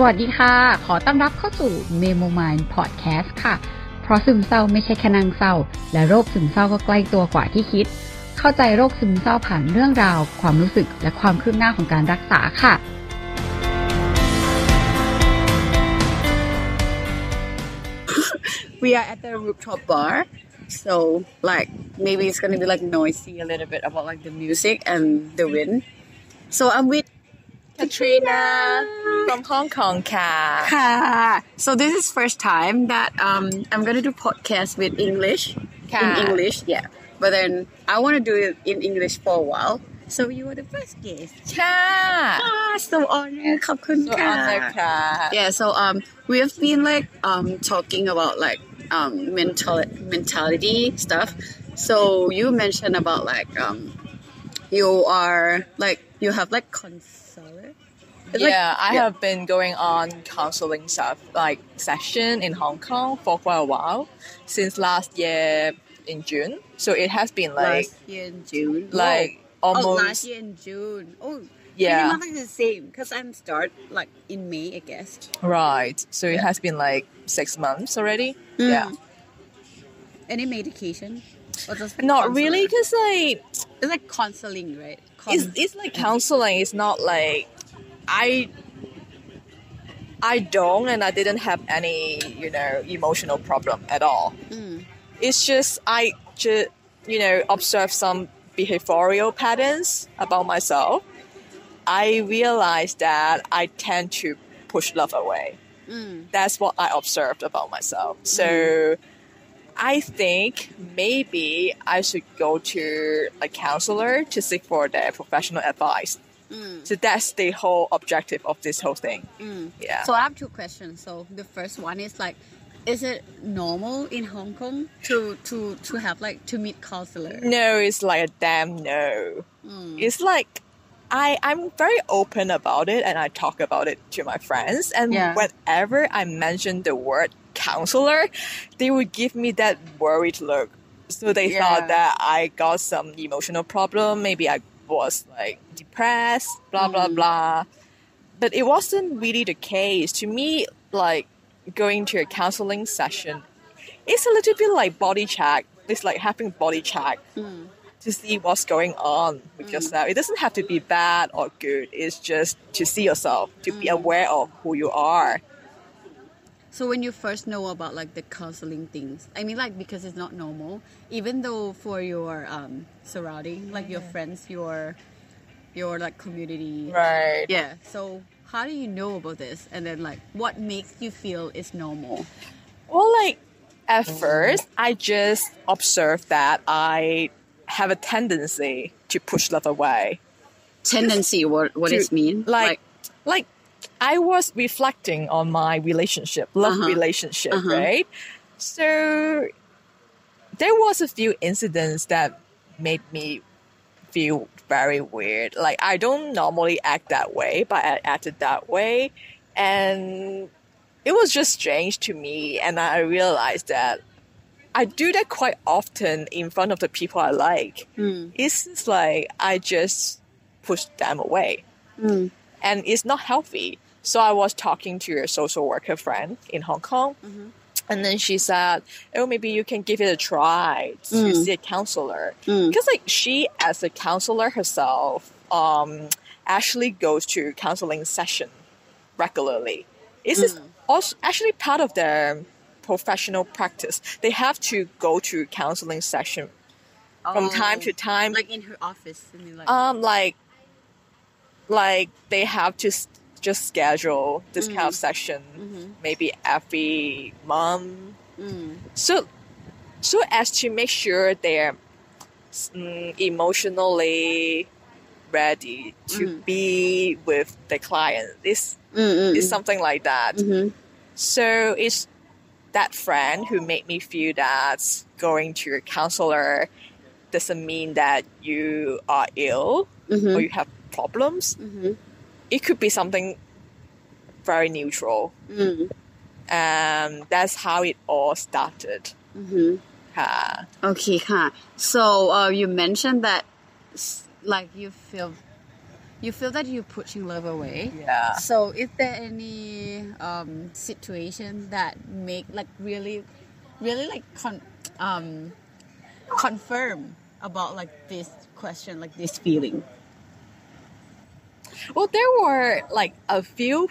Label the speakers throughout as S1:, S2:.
S1: สวัสดีค่ะ ขอต้อนรับเข้าสู่ Memo Mind Podcast ค่ะ เพราะซึมเศร้าไม่ใช่แค่นางเศร้า และโรคซึมเศร้าก็ใกล้ตัวกว่าที่คิด เข้าใจโรคซึมเศร้าผ่านเรื่องราว ความรู้สึกและความคืบหน้าของการรักษาค่ะ
S2: we are at the rooftop bar so like maybe it's gonna be like noisy a little bit about like the music and the wind so i'm with
S3: Katrina from Hong Kong
S2: ka. So this is first time that um, I'm gonna do podcast with English in English, yeah. But then I want to do it in English for a while. So you are the first guest.
S3: Ka.
S2: Ah, so honored.
S3: So.
S2: Yeah. So um, we have been like um talking about like um mental mentality stuff. So you mentioned about like um, you are like you have like consult it's like-
S3: yeah I have been going on counseling stuff like session in Hong Kong for quite a while since last year in June. So it has been like
S2: last year in June?
S3: Like
S2: oh,
S3: almost
S2: last year in June. Oh
S3: Yeah.
S2: not like the same because I'm start like in May I guess.
S3: Right. So it has been like six months already?
S2: Mm.
S3: yeah.
S2: Any medication? Or just like
S3: not really because like
S2: it's like counseling right?
S3: it's, it's like counseling it's not like i i don't and i didn't have any you know emotional problem at all
S2: Mm.
S3: it's just i just you know observe some behavioral patterns about myself i realized that i tend to push love away
S2: Mm.
S3: that's what i observed about myself so I think maybe I should go to a counselor to seek for their professional advice.
S2: Mm.
S3: So that's the whole objective of this whole thing.
S2: Mm.
S3: Yeah.
S2: So I have two questions. So the first one is like, is it normal in Hong Kong to to to have like to meet counselor?
S3: no, it's like a damn no.
S2: Mm.
S3: It's like I I'm very open about it and I talk about it to my friends and
S2: Yeah.
S3: whenever I mention the word counselor, they would give me that worried look. So they
S2: Yeah.
S3: thought that I got some emotional problem, maybe I was like depressed, blah blah
S2: Mm.
S3: blah. But it wasn't really the case. To me, like going to a counseling session, it's a little bit like body check. It's like having body check
S2: Mm.
S3: to see what's going on with yourself. It doesn't have to be bad or good. It's just to see yourself, to be aware of who you are.
S2: So when you first know about like the counseling things, I mean like because it's not normal, even though for your um surrounding, like your friends, your your like community.
S3: Right.
S2: Yeah. So how do you know about this? And then like what makes you feel is normal?
S3: Well, like at first, I just observed that I have a tendency to push love away.
S2: Tendency, what what
S3: To-
S2: does mean?
S3: Like, like, I was reflecting on my relationship, love
S2: Uh-huh.
S3: relationship,
S2: Uh-huh.
S3: right? So there was a few incidents that made me feel very weird. Like I don't normally act that way, but I acted that way, and it was just strange to me. And I realized that I do that quite often in front of the people I like.
S2: Mm.
S3: It's just like I just push them away
S2: Mm.
S3: and it's not healthy. So I was talking to a social worker friend in Hong Kong,
S2: Mhm.
S3: and then she said, "Oh, maybe you can give it a try to
S2: Mm.
S3: see a counselor."
S2: Mm.
S3: Because like she, as a counselor herself, um, actually goes to counseling session regularly. This is also actually part of their professional practice. They have to go to counseling session from time to time
S2: Oh. like in her office. Like,
S3: um, like, like they have to just schedule this kind of session
S2: Mhm.
S3: maybe every month,
S2: mm.
S3: so so as to make sure they're mm, emotionally ready to
S2: Mhm.
S3: be with the client. This
S2: Mm, mm,
S3: is something like that.
S2: Mhm.
S3: So it's that friend who made me feel that going to a counselor doesn't mean that you are ill
S2: Mhm.
S3: or you have problems it could be something very neutral.
S2: Mm.
S3: Um, that's how it all started.
S2: Mm-hmm. Uh, okay, huh. So uh, you mentioned that, like, you feel you feel that you're pushing love away.
S3: Yeah.
S2: So is there any um, situation that make like really, really like con- um, confirm about like this question, like this feeling?
S3: Well, there were like a few,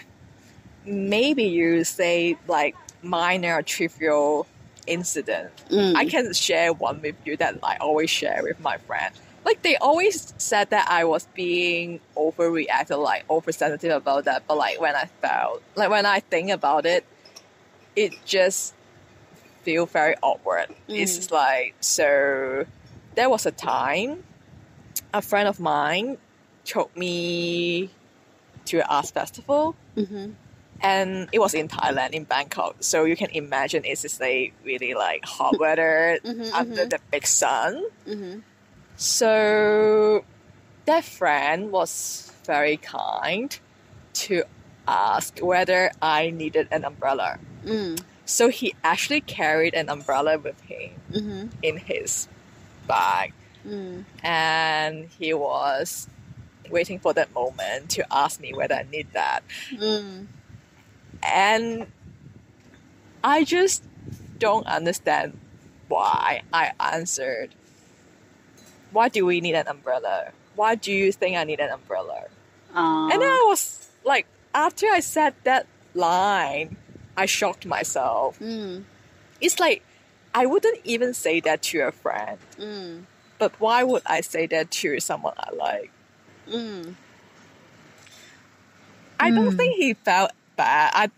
S3: maybe you say like minor trivial incident.
S2: Mm.
S3: I can share one with you that I always share with my friend. Like they always said that I was being overreacted, like oversensitive about that. But like when I felt, like when I think about it, it just feel very awkward. It's like so. There was a time, a friend of mine took me to an arts festival
S2: Mm-hmm.
S3: and it was in Thailand in Bangkok. So you can imagine it's just like really like hot weather
S2: Mhm,
S3: under the big sun.
S2: Mm-hmm.
S3: So that friend was very kind to ask whether I needed an umbrella.
S2: Mm.
S3: So he actually carried an umbrella with him
S2: Mm-hmm.
S3: in his bag
S2: Mm.
S3: and he was waiting for that moment to ask me whether I need that.
S2: Mm.
S3: and I just don't understand why I answered. Why do we need an umbrella? Why do you think I need an umbrella?
S2: Uh,
S3: And I was like, after I said that line, I shocked myself.
S2: mm.
S3: It's like I wouldn't even say that to a friend,
S2: Mm.
S3: but why would I say that to someone I like?
S2: Mm.
S3: I don't
S2: Hmm.
S3: think he felt bad. I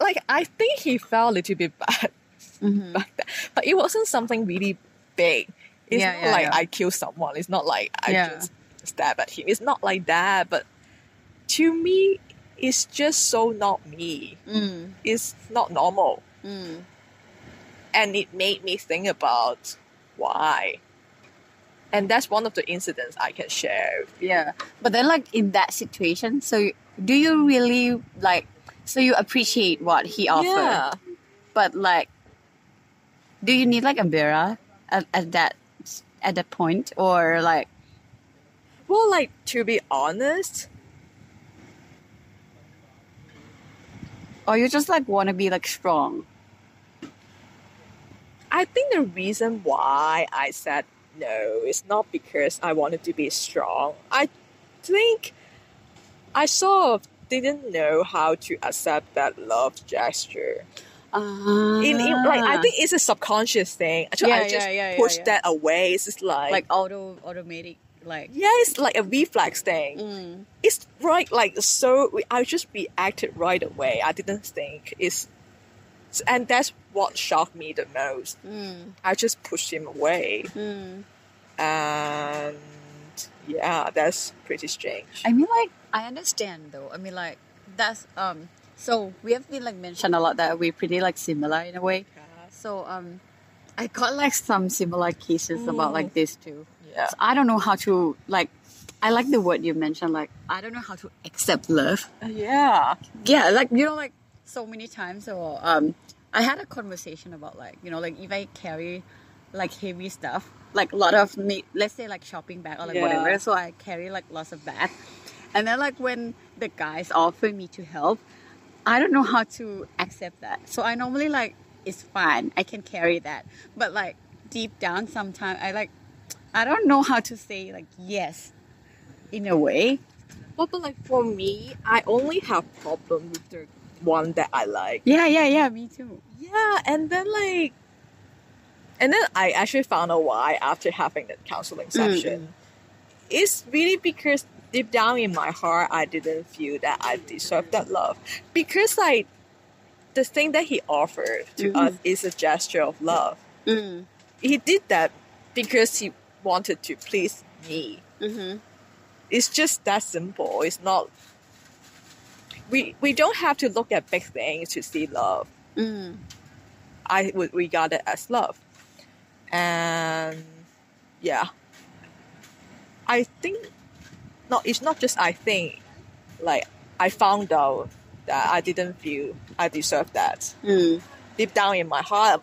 S3: like I think he felt a little bit bad
S2: Mm-hmm.
S3: that. But it wasn't something really big. It's
S2: Yeah,
S3: not
S2: yeah,
S3: like
S2: yeah.
S3: I killed someone. It's not like I just stab at him. It's not like that. But to me, it's just so not me.
S2: Mm.
S3: It's not normal.
S2: Mm.
S3: And it made me think about why. And that's one of the incidents I can share.
S2: Yeah. But then, like, in that situation, so do you really, like, so you appreciate what he offered?
S3: Yeah.
S2: But, like, do you need, like, a umbrella at, at that at that point or like
S3: Well, like to be honest,
S2: or you just like want to be like strong
S3: I think the reason why I said no it's not because I wanted to be strong. I think I sort of didn't know how to accept that love gesture.
S2: uh,
S3: In, in like I think it's a subconscious thing. So
S2: Yeah,
S3: I just
S2: yeah, yeah, yeah.
S3: that away. It's just like,
S2: like auto automatic like
S3: yeah, it's like a reflex thing.
S2: mm,
S3: It's right like so. I just reacted right away. I didn't think it's, and that's what shocked me the most.
S2: mm,
S3: I just pushed him away.
S2: mm.
S3: and yeah, that's pretty strange.
S2: I mean, like, I understand though. I mean, like, that's um. So we have been like mentioned a lot that we're pretty like similar in a way. So um, I got like some similar cases about like this too.
S3: Yeah,
S2: So I don't know how to like. I like the word you mentioned. Like, I don't know how to accept love.
S3: yeah,
S2: Yeah, like you know, like so many times. Or um, I had a conversation about like you know, like if I carry like heavy stuff, like a lot of let's say like shopping bag or like
S3: Yeah.
S2: whatever. So I carry like lots of bags, and then like when the guys offer me to help, I don't know how to accept that. So I normally like it's fine, I can carry that, but like deep down, sometimes I like I don't know how to say like yes, in a way.
S3: well, but like for me, I only have problem with the one that I like.
S2: Yeah, yeah, yeah. Me too.
S3: Yeah, and then like, and then I actually found out why after having that counseling session. It's really because deep down in my heart, I didn't feel that I deserved that love because like the thing that he offered to
S2: Mhm.
S3: us is a gesture of love.
S2: Mm.
S3: he did that because he wanted to please me.
S2: Mm-hmm.
S3: It's just that simple. It's not. We we don't have to look at big things to see love.
S2: Mm.
S3: I would regard it as love, and yeah, I think. No, it's not just I think. Like I found out that I didn't feel I deserved that
S2: Mm.
S3: deep down in my heart.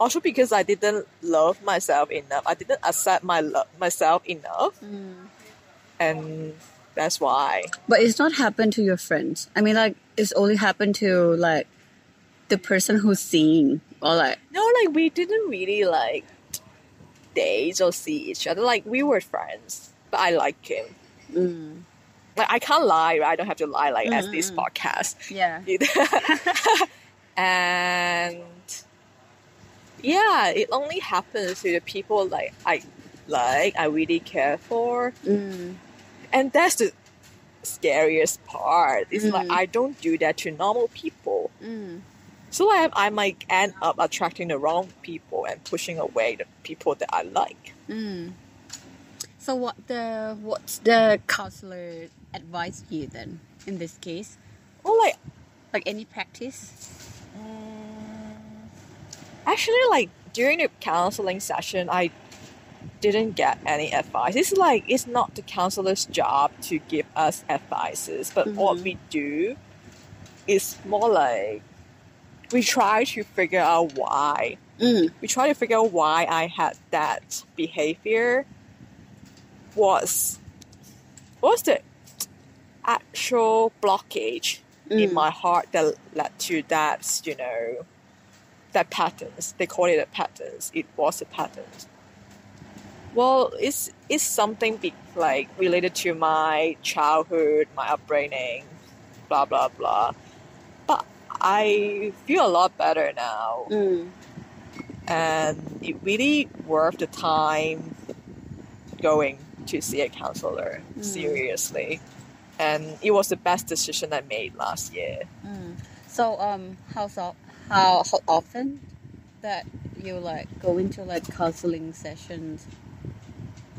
S3: Also because I didn't love myself enough. I didn't accept my lo- myself enough.
S2: Mm.
S3: And That's why.
S2: But it's not happened to your friends. I mean, like it's only happened to like the person who's seeing or like
S3: No, like we didn't really like date or see each other. Like we were friends, but I like him.
S2: mm,
S3: Like I can't lie, right? I don't have to lie like as
S2: Mm,
S3: this podcast.
S2: yeah.
S3: and yeah, it only happens to the people like I like, I really care for.
S2: Mm,
S3: And that's the scariest part. It's like
S2: Mm.
S3: I don't do that to normal people.
S2: mm,
S3: So I, I might end up attracting the wrong people and pushing away the people that I like.
S2: mm. So what the what's the counselor advised you then in this case?
S3: Well, like
S2: Like any practice?
S3: Mm, Actually, like during the counseling session, I didn't get any advice. It's like it's not the counselor's job to give us advices, but what
S2: Mhm.
S3: we do is more like we try to figure out why.
S2: Mm,
S3: We try to figure out why I had that behavior. Was what's the actual blockage in
S2: Mm.
S3: my heart that led to that, you know, that patterns. They call it a patterns. It was a patterns. Well, it's it's something be, like related to my childhood, my upbringing, blah blah blah. But I feel a lot better now,
S2: mm,
S3: and it really worth the time going to see a counselor
S2: Mm.
S3: seriously. And it was the best decision I made last year.
S2: mm. So um, how so how, how often that you like go into like counseling sessions?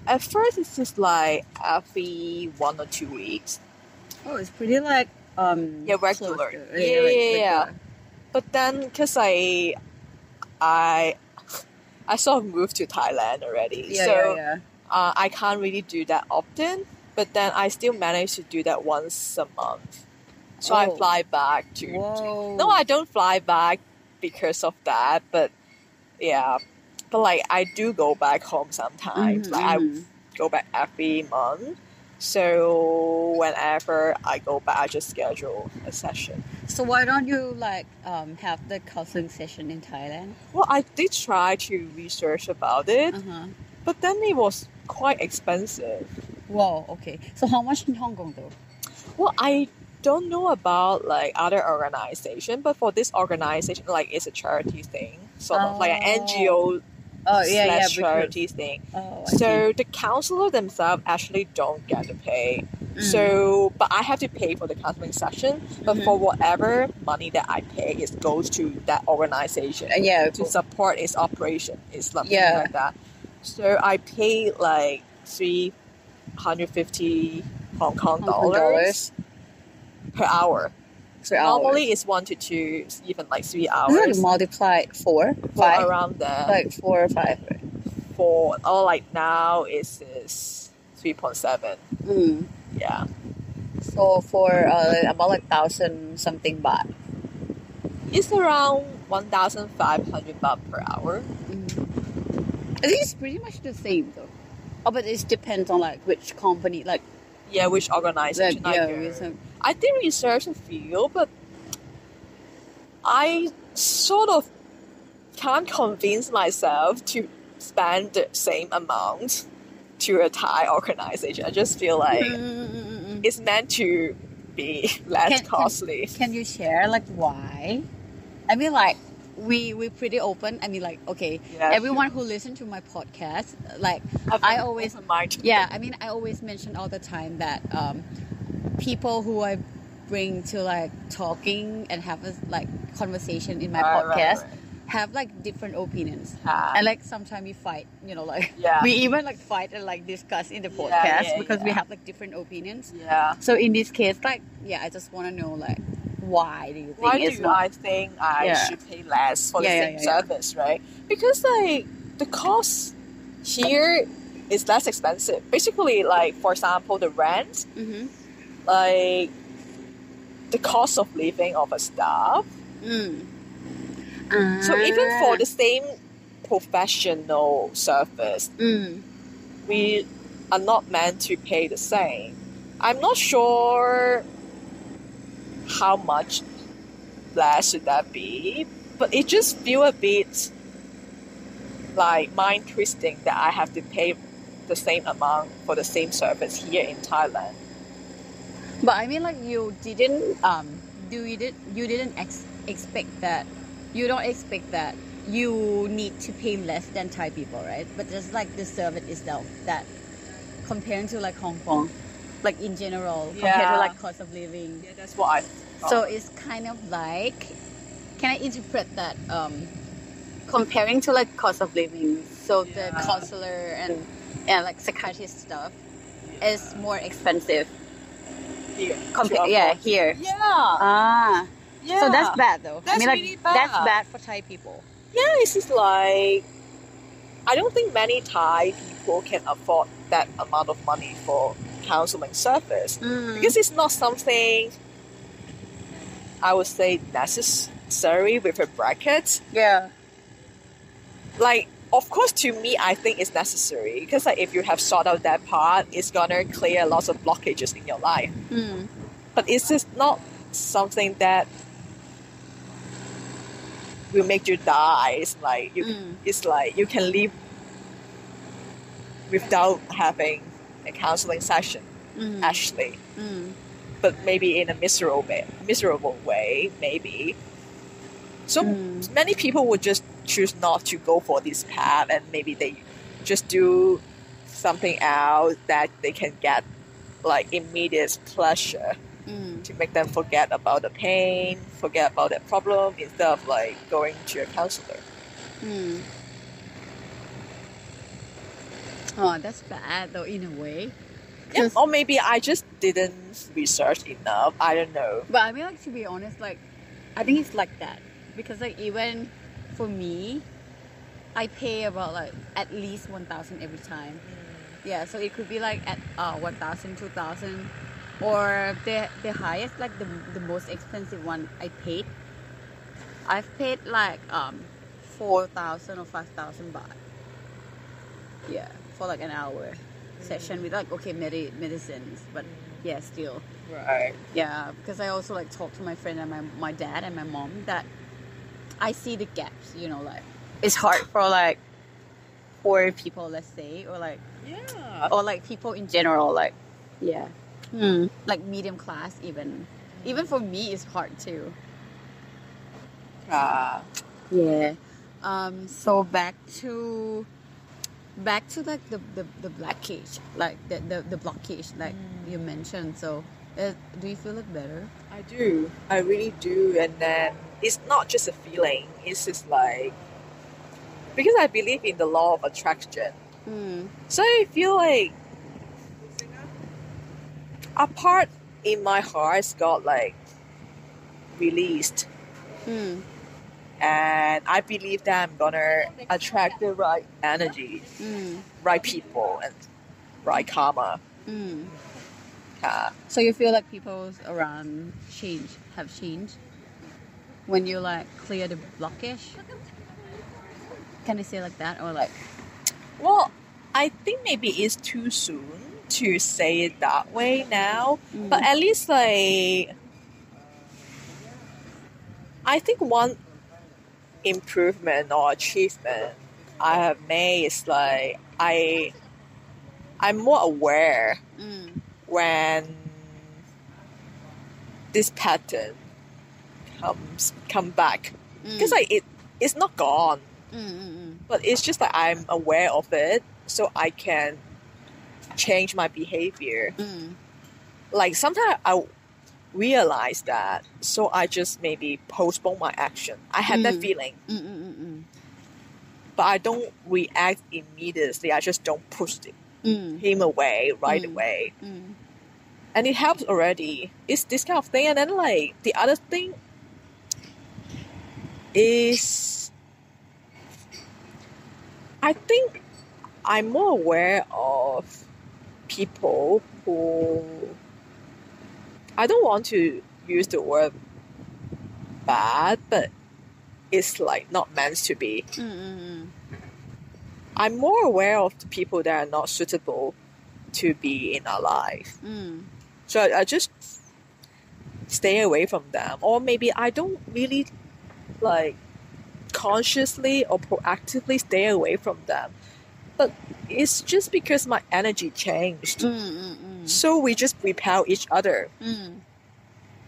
S3: At first, it's just like every one or two weeks.
S2: Oh, it's pretty like um
S3: Yeah, regular.
S2: to-
S3: Yeah,
S2: like,
S3: yeah, yeah.
S2: regular.
S3: But then, because I, I, I sort of moved to Thailand already,
S2: Yeah,
S3: so
S2: yeah,
S3: Uh, I can't really do that often. But then I still manage to do that once a month. So I
S2: Oh.
S3: fly back to.
S2: Whoa.
S3: No, I don't fly back because of that. But yeah, but like I do go back home sometimes.
S2: Mhm,
S3: Like I
S2: mhm.
S3: go back every month. So whenever I go back, I just schedule a session.
S2: So why don't you like um have the counseling session in Thailand?
S3: Well, I did try to research about it,
S2: Uh huh.
S3: but then it was quite expensive.
S2: Wow. Okay. So how much in Hong Kong though?
S3: Well, I don't know about like other organization, but for this organization, like it's a charity thing, sort of like an
S2: Oh.
S3: NGO
S2: Oh yeah, yeah.
S3: charity thing.
S2: Oh,
S3: So the counselor themselves actually don't get to pay.
S2: Mm.
S3: So, but I have to pay for the counseling session. But
S2: Mhm.
S3: for whatever money that I pay, it goes to that organization
S2: Uh, yeah.
S3: to support its operation. It's something
S2: Yeah.
S3: like that. So I pay like three hundred fifty Hong Kong
S2: Hong Kong
S3: dollars,
S2: dollars
S3: per hour.
S2: For
S3: Normally
S2: hours.
S3: it's one to two, even like three hours.
S2: it multiply four, five,
S3: around there.
S2: like four or five?
S3: for or like now it's is three point seven.
S2: Mm.
S3: Yeah.
S2: So for uh, about like thousand something baht.
S3: It's around one thousand five hundred baht per hour.
S2: I think it's pretty much the same though. Oh, but it depends on like which company, like,
S3: Yeah, mm. which organization
S2: like
S3: I
S2: yeah,
S3: I did research a few, but I sort of can't convince myself to spend the same amount to a Thai organization. I just feel like
S2: Mm-mm-mm-mm.
S3: it's meant to be less
S2: Can- can-
S3: costly.
S2: Can you share like why? I mean, like we we pretty open. I mean, like okay,
S3: Yeah,
S2: everyone who listen to my podcast, like I always- yeah, I mean, I always mention all the time that um, people who I bring to like talking and have a like conversation in my
S3: Right, right,
S2: podcast
S3: right.
S2: have like different opinions.
S3: Ah,
S2: And like sometimes we fight, you know, like
S3: Yeah.
S2: we even like fight and like discuss in the podcast
S3: yeah,
S2: because we have like different opinions.
S3: yeah.
S2: So in this case, like yeah, I just want to know like why do you think
S3: Why
S2: it's
S3: do
S2: not?
S3: I think I
S2: Yeah.
S3: should pay less for
S2: Yeah,
S3: the same service, right? Because like the cost here is less expensive. Basically, like for example, the rent,
S2: Mm-hmm.
S3: like the cost of living of a staff.
S2: Mm.
S3: So even for
S2: Ah.
S3: the same professional service,
S2: mm.
S3: we are not meant to pay the same. I'm not sure how much less should that be, but it just feel a bit like mind twisting that I have to pay the same amount for the same service here in Thailand.
S2: But I mean, like you didn't um do you did you didn't ex- expect that you don't expect that you need to pay less than Thai people, right? But just like the service itself, that comparing to like Hong Kong, like in general, compared to
S3: Yeah.
S2: like cost of living,
S3: Yeah, that's what I. thought.
S2: so it's kind of like can I interpret that um comparing to like cost of living, so the
S3: Yeah.
S2: counselor and and like psychiatrist stuff is more expensive.
S3: Here,
S2: Compa- yeah, here.
S3: Yeah.
S2: Ah.
S3: yeah.
S2: So that's bad though. I
S3: That's
S2: mean, like
S3: really
S2: that's
S3: bad.
S2: bad for Thai people.
S3: Yeah, it's just like I don't think many Thai people can afford that amount of money for counseling service
S2: Mm.
S3: because it's not something I would say necessary with a bracket.
S2: yeah,
S3: Like, of course, to me, I think it's necessary because like if you have sorted out that part, it's gonna clear lots of blockages in your life.
S2: mm.
S3: But it's just not something that will make you die. It's like you
S2: Mm.
S3: it's like you can live without having a counseling session
S2: Mm.
S3: actually
S2: Mm.
S3: but maybe in a miserable way, miserable way maybe so
S2: Mm.
S3: many people would just choose not to go for this path and maybe they just do something else that they can get like immediate pleasure
S2: Mm.
S3: to make them forget about the pain forget about the problem instead of like going to a counselor
S2: Mm. Oh, that's bad though in a way.
S3: Yeah, or maybe I just didn't research enough. I don't know.
S2: But I mean, like to be honest, like I think it's like that because like even for me, I pay about like at least one thousand every time. Yeah, so it could be like at uh 1,000, 2,000 or the the highest like the the most expensive one I paid. I've paid like um four thousand or five thousand baht. Yeah, for like an hour session with like okay medi- medicines, but yeah, still.
S3: Right.
S2: Yeah, because I also like talk to my friend and my, my dad and my mom that I see the gaps, you know, like it's hard for like poor people, let's say, or like
S3: Yeah.
S2: or like people in general, like yeah, hmm. like medium class even. Even for me, it's hard too.
S3: Ah.
S2: Yeah. Um. So back to back to like the the, the black cage, like the, the the blockage, like you mentioned. So, uh, do you feel it better?
S3: I do. I really do. And then it's not just a feeling. It's just like because I believe in the law of attraction.
S2: Hmm.
S3: So I feel like a part in my heart's got like released.
S2: Hmm.
S3: And I believe that I'm gonna attract the right energy,
S2: Hmm.
S3: right people, and right karma.
S2: Mm.
S3: Yeah.
S2: So you feel like people around change have changed when you like clear the blockage? Can I say like that or like?
S3: Well, I think maybe it's too soon to say it that way now,
S2: Mm.
S3: but at least like I think one improvement or achievement I have made is like I I'm more aware
S2: Mm.
S3: when this pattern comes come back. Because like it it's not gone.
S2: Mm, mm,
S3: but it's just that I'm aware of it, so I can change my behavior.
S2: mm, mm,
S3: Like sometimes I realize that, so I just maybe postpone my action. I have that
S2: Mm.
S3: feeling,
S2: mm, mm, mm, mm,
S3: but I don't react immediately. I just don't push it-
S2: mm,
S3: him away right
S2: Mm.
S3: away,
S2: mm,
S3: and it helps already. It's this kind of thing, and then like the other thing is, I think I'm more aware of people who I don't want to use the word bad, but it's like not meant to be.
S2: mm, mm,
S3: I'm more aware of the people that are not suitable to be in our life.
S2: mm,
S3: So I, I just stay away from them, or maybe I don't really like consciously or proactively stay away from them. But it's just because my energy changed.
S2: Mm,
S3: So we just repel each other.
S2: mm,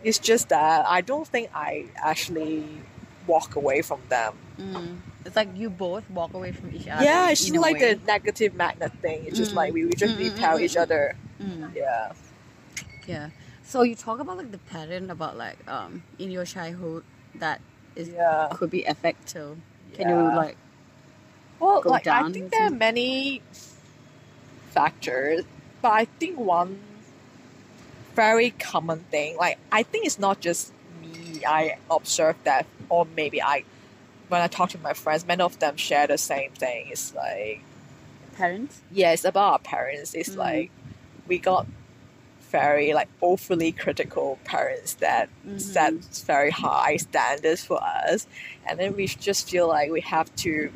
S3: It's just that I don't think I actually walk away from them.
S2: mm. It's like you both walk away from each other.
S3: yeah, it's just like
S2: way.
S3: the negative magnet thing. It's just
S2: Mm.
S3: like we, we just
S2: Mm, mm,
S3: repel
S2: mm,
S3: each
S2: mm.
S3: other.
S2: Mm.
S3: Yeah.
S2: Yeah. So you talk about like the pattern about like um in your childhood that is
S3: Yeah.
S2: could be affected. Can you like
S3: Well, like I think there are many factors, but I think one very common thing, like I think it's not just me. I observe that, or maybe I, when I talk to my friends, many of them share the same thing. It's like,
S2: parents?
S3: yeah, it's about our parents. It's
S2: Mm.
S3: like we got very like awfully critical parents that
S2: Mhm.
S3: set very high standards for us, and then we just feel like we have to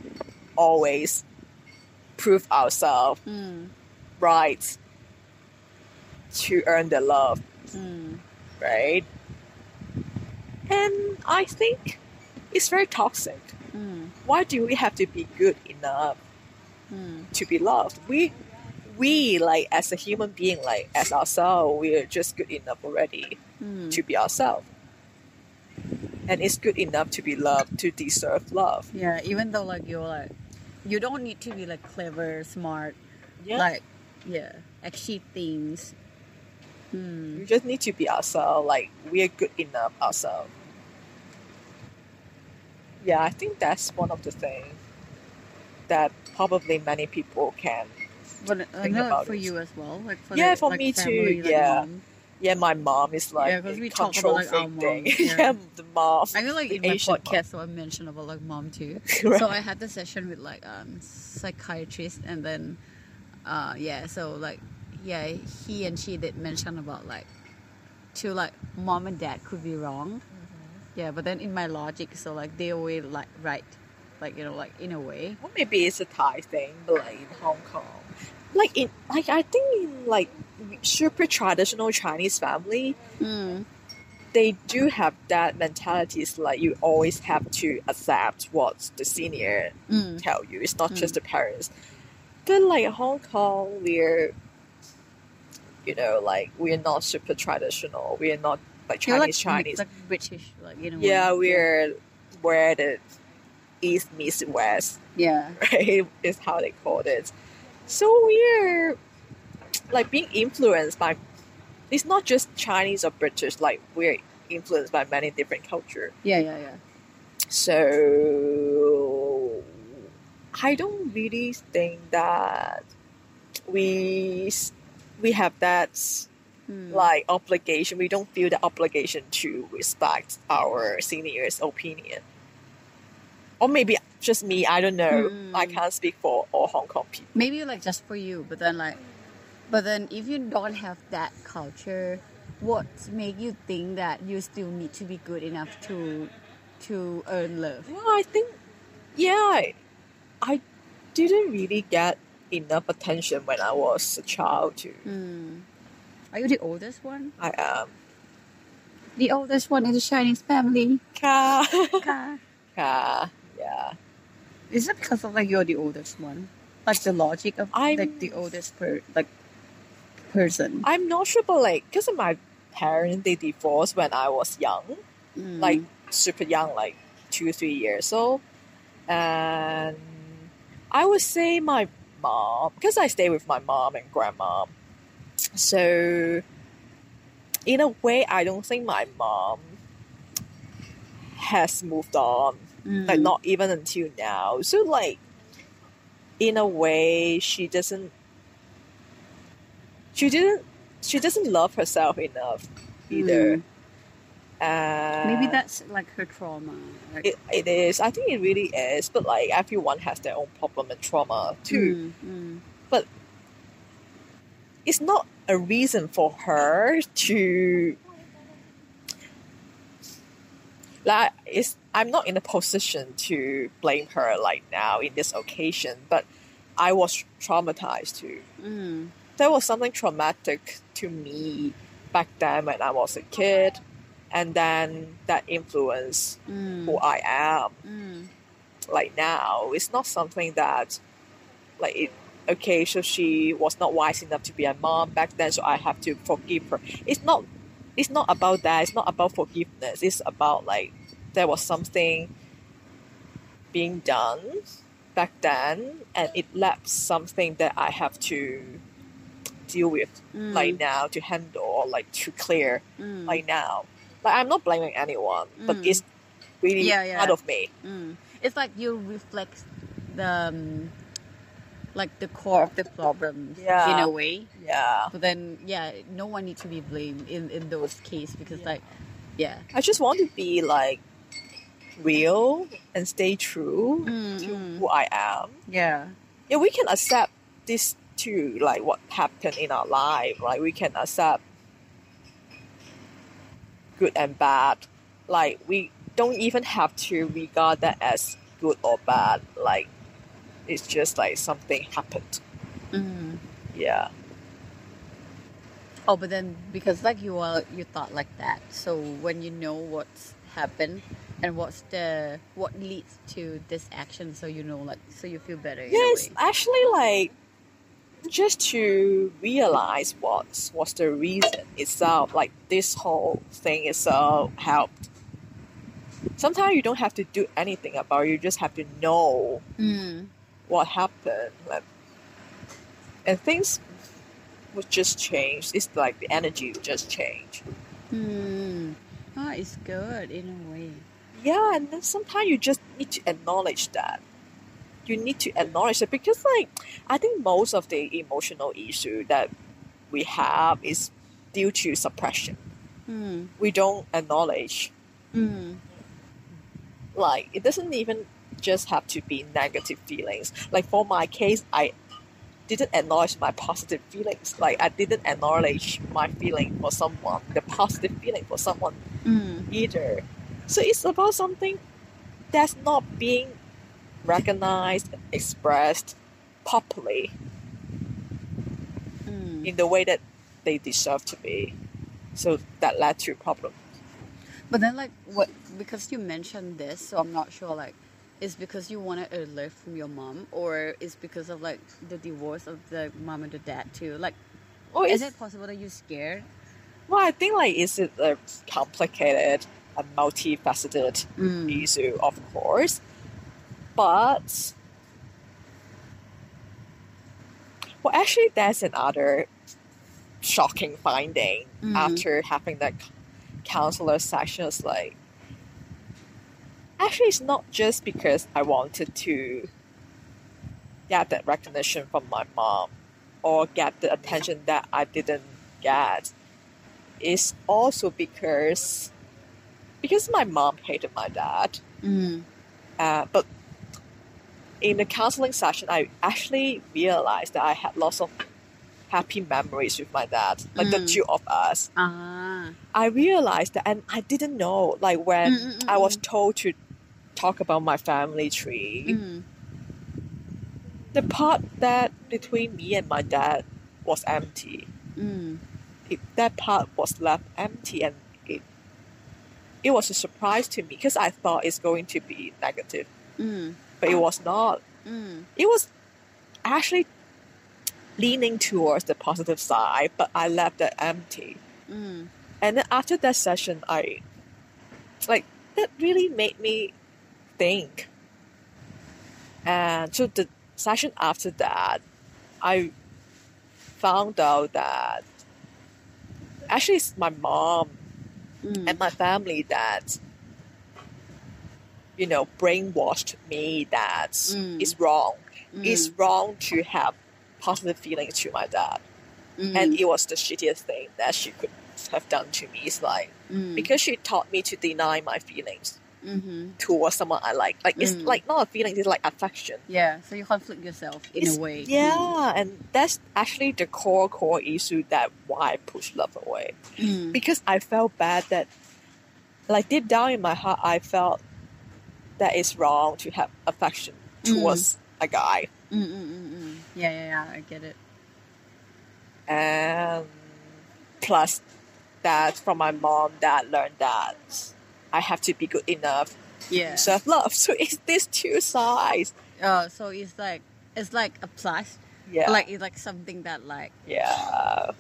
S3: always prove ourselves
S2: Mm.
S3: right to earn the love,
S2: Mm.
S3: right? And I think it's very toxic.
S2: Mm.
S3: Why do we have to be good enough
S2: Mm.
S3: to be loved? We we like as a human being, like as ourselves, we are just good enough already
S2: Mm.
S3: to be ourselves. And it's good enough to be loved, to deserve love.
S2: Yeah, even though like you're like you don't need to be like clever, smart,
S3: Yeah.
S2: like yeah, achieve things. Hmm.
S3: we just need to be ourselves, like we are good enough ourselves. Yeah, I think that's one of the things that probably many people can.
S2: But I
S3: Think
S2: know
S3: about
S2: for
S3: it.
S2: you as well, like for
S3: Yeah,
S2: the,
S3: for
S2: like,
S3: me too,
S2: like,
S3: yeah.
S2: mom.
S3: Yeah, my mom is like
S2: Yeah, 'cause
S3: a
S2: we talk about, like, our moms, yeah.
S3: yeah, the mom.
S2: I feel like in my
S3: Asian
S2: podcast, so I mentioned about like mom too.
S3: Right.
S2: So I had the session with like um psychiatrist, and then uh yeah, so like yeah, he and she did mention about like to like mom and dad could be wrong.
S3: Mm-hmm.
S2: Yeah, but then in my logic, so like they always like right, like you know, like in a way.
S3: Well, maybe it's a Thai thing, but like in Hong Kong, like in like I think in like super traditional Chinese family,
S2: Mm.
S3: they do have that mentality. It's like you always have to accept what the senior
S2: Mm.
S3: tell you. It's not
S2: Mm.
S3: just the parents. But like Hong Kong, we're you know like we're not super traditional. We're not like Chinese
S2: like,
S3: Chinese.
S2: like British, like you know.
S3: yeah, we're where the East meets West.
S2: yeah.
S3: right? Is how they called it. So we're like being influenced by. It's not just Chinese or British. Like we're influenced by many different culture.
S2: Yeah, yeah, yeah.
S3: So I don't really think that we we have that
S2: Mm.
S3: like obligation. We don't feel the obligation to respect our seniors' opinion. Or maybe just me. I don't know.
S2: Mm.
S3: I can't speak for all Hong Kong people.
S2: maybe like just for you but then like but then if you don't have that culture what make you think that you still need to be good enough to to earn love
S3: Well, I think, yeah, I, I didn't really get enough attention when I was a child. Too.
S2: mm. are you the oldest one
S3: I am.
S2: the oldest one in the chinese family
S3: Ka.
S2: Ka.
S3: Ka. Yeah.
S2: Is it because of like you're the oldest one like the logic of
S3: I'm-
S2: like the oldest per like person
S3: I'm not sure, but like, because of my parents, they divorced when I was young,
S2: Mm.
S3: like super young, like two, three years old. And I would say my mom, because I stay with my mom and grandma. So, in a way, I don't think my mom has moved on
S2: Mm.
S3: like not even until now. So like in a way she doesn't she didn't she doesn't love herself enough either.
S2: Mm.
S3: And
S2: maybe that's like her trauma like,
S3: it, it is. I think it really is. But like everyone has their own problem and trauma too.
S2: Mm, mm.
S3: It's not a reason for her to like it's I'm not in a position to blame her like now in this occasion, but I was traumatized too.
S2: Mm.
S3: There was something traumatic to me back then when I was a kid, and then that influenced
S2: Mm.
S3: who I am.
S2: Mm.
S3: Like now, it's not something that, like it. Okay, so she was not wise enough to be a mom back then, so I have to forgive her. It's not. It's not about that. It's not about forgiveness. It's about like there was something being done back then, and it left something that I have to deal with
S2: Mm.
S3: like now to handle or like to clear
S2: Mm.
S3: like now. Like I'm not blaming anyone, but
S2: Mm.
S3: it's really
S2: Yeah, yeah.
S3: part of me.
S2: Mm. It's like you reflect the um, like the core of the problem
S3: Yeah.
S2: in a way.
S3: Yeah.
S2: But then, yeah, no one needs to be blamed in in those cases because, like, yeah,
S3: I just want to be like real and stay true
S2: Mm,
S3: to
S2: mm.
S3: who I am.
S2: yeah,
S3: Yeah, we can accept this too, like what happened in our life. Like we can accept good and bad. Like we don't even have to regard that as good or bad. Like it's just like something happened.
S2: mm.
S3: Yeah.
S2: Oh, but then because like you are, you thought like that. So when you know what's happened and what's the what leads to this action, so you know, like, so you feel better.
S3: Yes, actually, like just to realize what's what's the reason itself. Like this whole thing itself helped. Sometimes you don't have to do anything about it. You just have to know
S2: Mm.
S3: What happened, like, and things would just change. It's like the energy would just change.
S2: Mm. Oh, it's good in a way.
S3: Yeah, and then sometimes you just need to acknowledge that. You need to acknowledge it because, like, I think most of the emotional issue that we have is due to suppression.
S2: Mm.
S3: We don't acknowledge.
S2: Mm.
S3: Like, it doesn't even just have to be negative feelings. Like, for my case, I didn't acknowledge my positive feelings. Like, I didn't acknowledge my feeling for someone, the positive feeling for someone
S2: Mm.
S3: either. So it's about something that's not being recognized expressed properly
S2: Mm.
S3: in the way that they deserve to be. So that led to problem.
S2: But then, like, what? Because you mentioned this, so I'm not sure. Like, is because you wanted a lift from your mom, or is because of like the divorce of the mom and the dad too? Like,
S3: Oh,
S2: is it possible that you're scared?
S3: well, I think like it's a a complicated, a multifaceted
S2: Mm.
S3: issue, of course. But well, actually, there's another shocking finding
S2: Mm.
S3: after having that counselor sessions. Like, actually, it's not just because I wanted to get that recognition from my mom or get the attention that I didn't get. It's also because because my mom hated my dad.
S2: Mm.
S3: Uh, but in the counseling session, I actually realized that I had lots of happy memories with my dad, like the
S2: Mm.
S3: two of us.
S2: Ah.
S3: I realized that, and I didn't know, like when
S2: Mm, mm, mm,
S3: I was
S2: mm.
S3: told to talk about my family tree,
S2: Mm.
S3: the part that between me and my dad was empty.
S2: Mm.
S3: It, that part was left empty, and it it was a surprise to me because I thought it's going to be negative,
S2: Mm.
S3: but it was not.
S2: Mm.
S3: it was actually leaning towards the positive side, but I left it empty.
S2: Mm.
S3: And then after that session, I like that really made me think. And so the session after that, I found out that actually it's my mom
S2: Mm.
S3: and my family that you know brainwashed me that
S2: Mm.
S3: it's wrong
S2: Mm.
S3: it's wrong to have positive feelings to my dad
S2: Mm.
S3: and it was the shittiest thing that she could have done to me it's like
S2: Mm.
S3: because she taught me to deny my feelings
S2: Mhm.
S3: towards someone i like like it's
S2: Mm.
S3: like not a feeling it's like affection
S2: Yeah. So you conflict yourself in
S3: It's-
S2: a way.
S3: yeah and that's actually the core core issue that why i push love away
S2: Mm.
S3: because I felt bad that, like deep down in my heart, I felt that it's wrong to have affection towards a guy,
S2: Mm, mm, mm, mm. Yeah, yeah, yeah. I get it.
S3: and plus, that from my mom that learned that I have to be good enough
S2: Yeah.
S3: to serve love. So it's these two sides.
S2: Oh, so it's like it's like a plus.
S3: Yeah.
S2: Like it's like something that like
S3: yeah.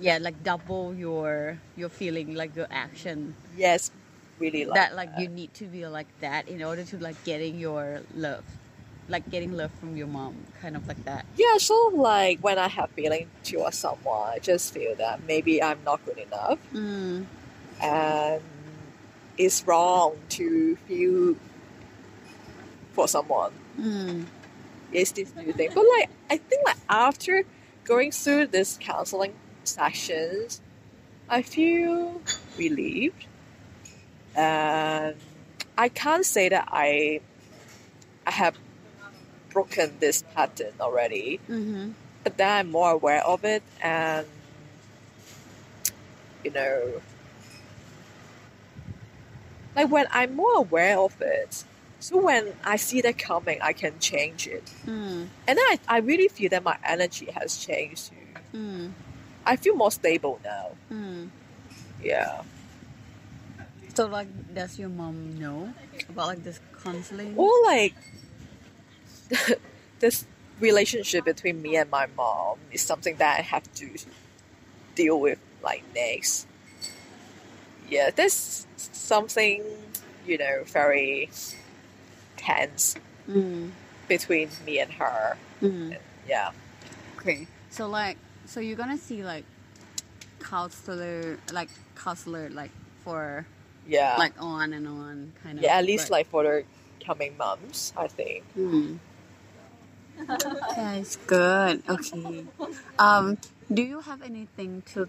S2: yeah, like double your your feeling, like your action.
S3: Yes. Really like
S2: that like you need to be like that in order to like getting your love. Like getting love from your mom, kind of like that.
S3: Yeah, so like when I have feeling towards someone, I just feel that maybe I'm not good enough
S2: Mm.
S3: and it's wrong to feel for someone.
S2: Mm.
S3: It's this new thing. But like I think like after going through this counseling sessions, I feel relieved. And I can't say that I I have broken this pattern already.
S2: Mm-hmm.
S3: but then I'm more aware of it and you know like when I'm more aware of it so when I see that coming I can change it
S2: Mm.
S3: and then I, I really feel that my energy has changed too
S2: Mm.
S3: I feel more stable now
S2: Mm.
S3: yeah
S2: So like, does your mom know about like this counseling?
S3: or like this relationship between me and my mom is something that I have to deal with like next. Yeah, there's something, you know, very tense
S2: Mm.
S3: between me and her.
S2: Mm.
S3: Yeah.
S2: Okay. So like, so you're gonna see like counselor, like counselor, like for
S3: Yeah.
S2: like on and on kind of.
S3: yeah, at least
S2: but-
S3: like for the coming months, I think.
S2: Hmm. That's good. Okay. Um, do you have anything to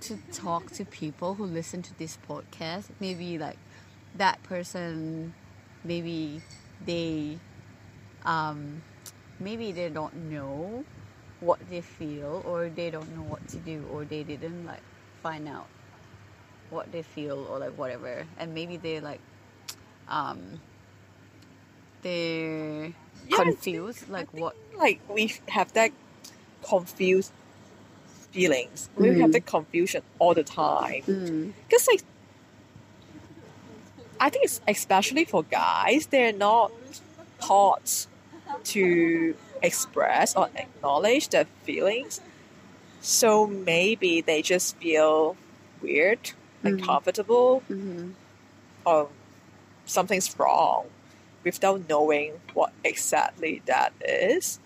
S2: to talk to people who listen to this podcast? Maybe like that person, maybe they, um, maybe they don't know what they feel, or they don't know what to do, or they didn't like find out what they feel, or like whatever, and maybe they like, um, they're
S3: Yeah, I think-
S2: confused, like what
S3: Like we have that confused feelings. We have
S2: Mm.
S3: the confusion all the time.
S2: Mm.
S3: Because like I think it's especially for guys, they're not taught to express or acknowledge their feelings. So maybe they just feel weird,
S2: Mm.
S3: uncomfortable,
S2: Mhm.
S3: or something's wrong without knowing what exactly that is.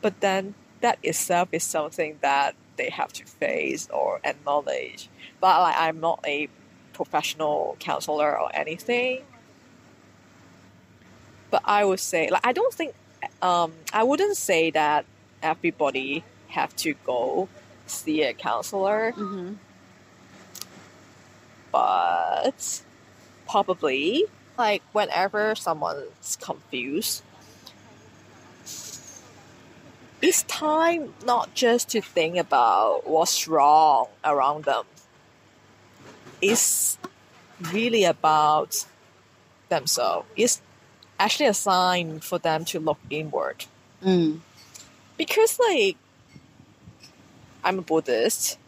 S3: But then that itself is something that they have to face or acknowledge. But like I'm not a professional counselor or anything. But I would say like I don't think um I wouldn't say that everybody have to go see a counselor
S2: Mhm.
S3: but probably like whenever someone's confused it's time not just to think about what's wrong around them. It's really about themselves. It's actually a sign for them to look inward.
S2: Mm.
S3: because like i'm a buddhist.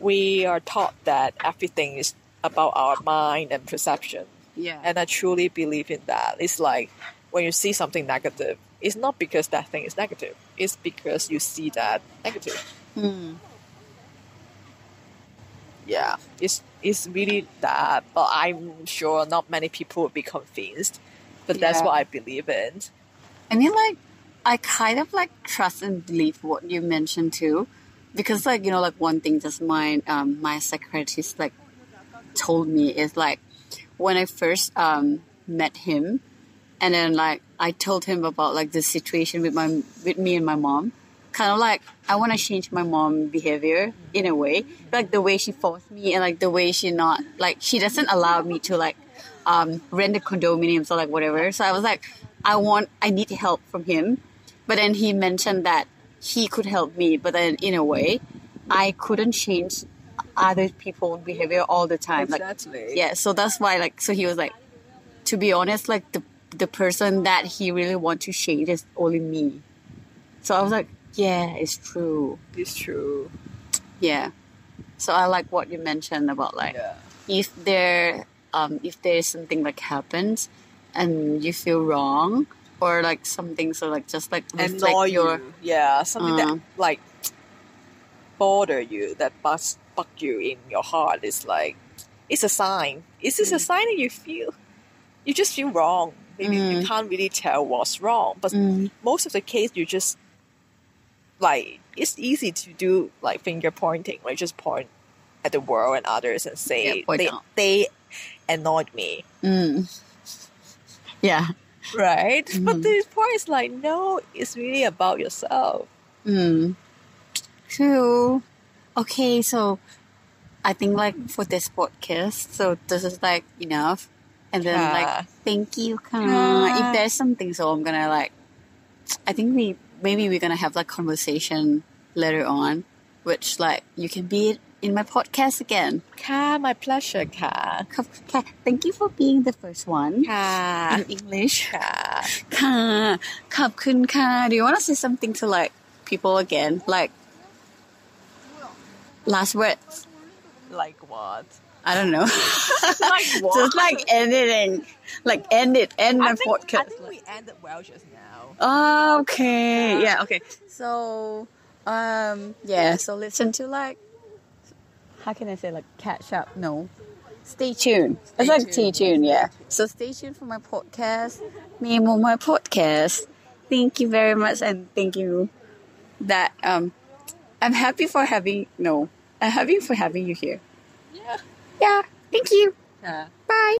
S3: We are taught that everything is about our mind and perception.
S2: Yeah.
S3: and i truly believe in that. It's like when you see something negative it's not because that thing is negative. It's because you see that negative.
S2: Mm.
S3: yeah. It's it's really that but i'm sure not many people would be convinced but that's what i believe in.
S2: I mean, like, I kind of like trust and believe what you mentioned too, because like you know, like one thing just my um my psychiatrist like told me is like when I first um met him, and then like I told him about like the situation with my with me and my mom. Kind of like I want to change my mom behavior in a way, like the way she forced me and like the way she not like she doesn't allow me to like um, rent the condominiums or like whatever. So I was like, I want, I need help from him. But then he mentioned that he could help me, but then in a way, I couldn't change other people's behavior all the time. Like,
S3: exactly
S2: yeah, so that's why, like, so he was like, to be honest, like the the person that he really want to change is only me. So I was like, yeah, it's true.
S3: it's true
S2: Yeah. So I like what you mentioned about like
S3: Yeah.
S2: if there um if there is something like happens and you feel wrong or like something so like just like
S3: Annoy
S2: your
S3: you. Yeah, something
S2: Uh.
S3: that like bother you, that buzz bug you in your heart is like it's a sign. It's just a
S2: Mm.
S3: sign that you feel you just feel wrong. Maybe you
S2: Mm.
S3: can't really tell what's wrong. But
S2: Mm,
S3: most of the case you just like it's easy to do like finger pointing, like just point at the world and others and say
S2: Yeah,
S3: they,
S2: out.
S3: they annoyed me.
S2: mm. Yeah.
S3: Right? But
S2: Mhm.
S3: the point is like no, it's really about yourself.
S2: Mm. So, okay, so I think like for this podcast, so this is like enough And then
S3: Ah.
S2: like, thank you, Ka.
S3: Ah.
S2: If there's something, so I'm gonna like, I think we maybe we're gonna have like conversation later on, which like you can be in my podcast again.
S3: Ka, my pleasure, Ka.
S2: Ka- Ka, Thank you for being the first one
S3: Ka.
S2: in English.
S3: Ka.
S2: ค่ะขอบคุณค่ะ Do you want to say something to like people again like last words
S3: Like what?
S2: I don't know.
S3: Like what?
S2: just like anything like end it end
S3: I
S2: my
S3: think, I think we ended well just now.
S2: oh, okay.
S3: Yeah.
S2: yeah okay. So um yeah so listen to like how can I say like catch up? No. Stay tuned. It's like stay tuned. Yeah so stay tuned for my podcast. Memo my podcast. Thank you very much and thank you. That um I'm happy for having no. I'm happy for having you here.
S3: Yeah.
S2: Yeah thank you. Bye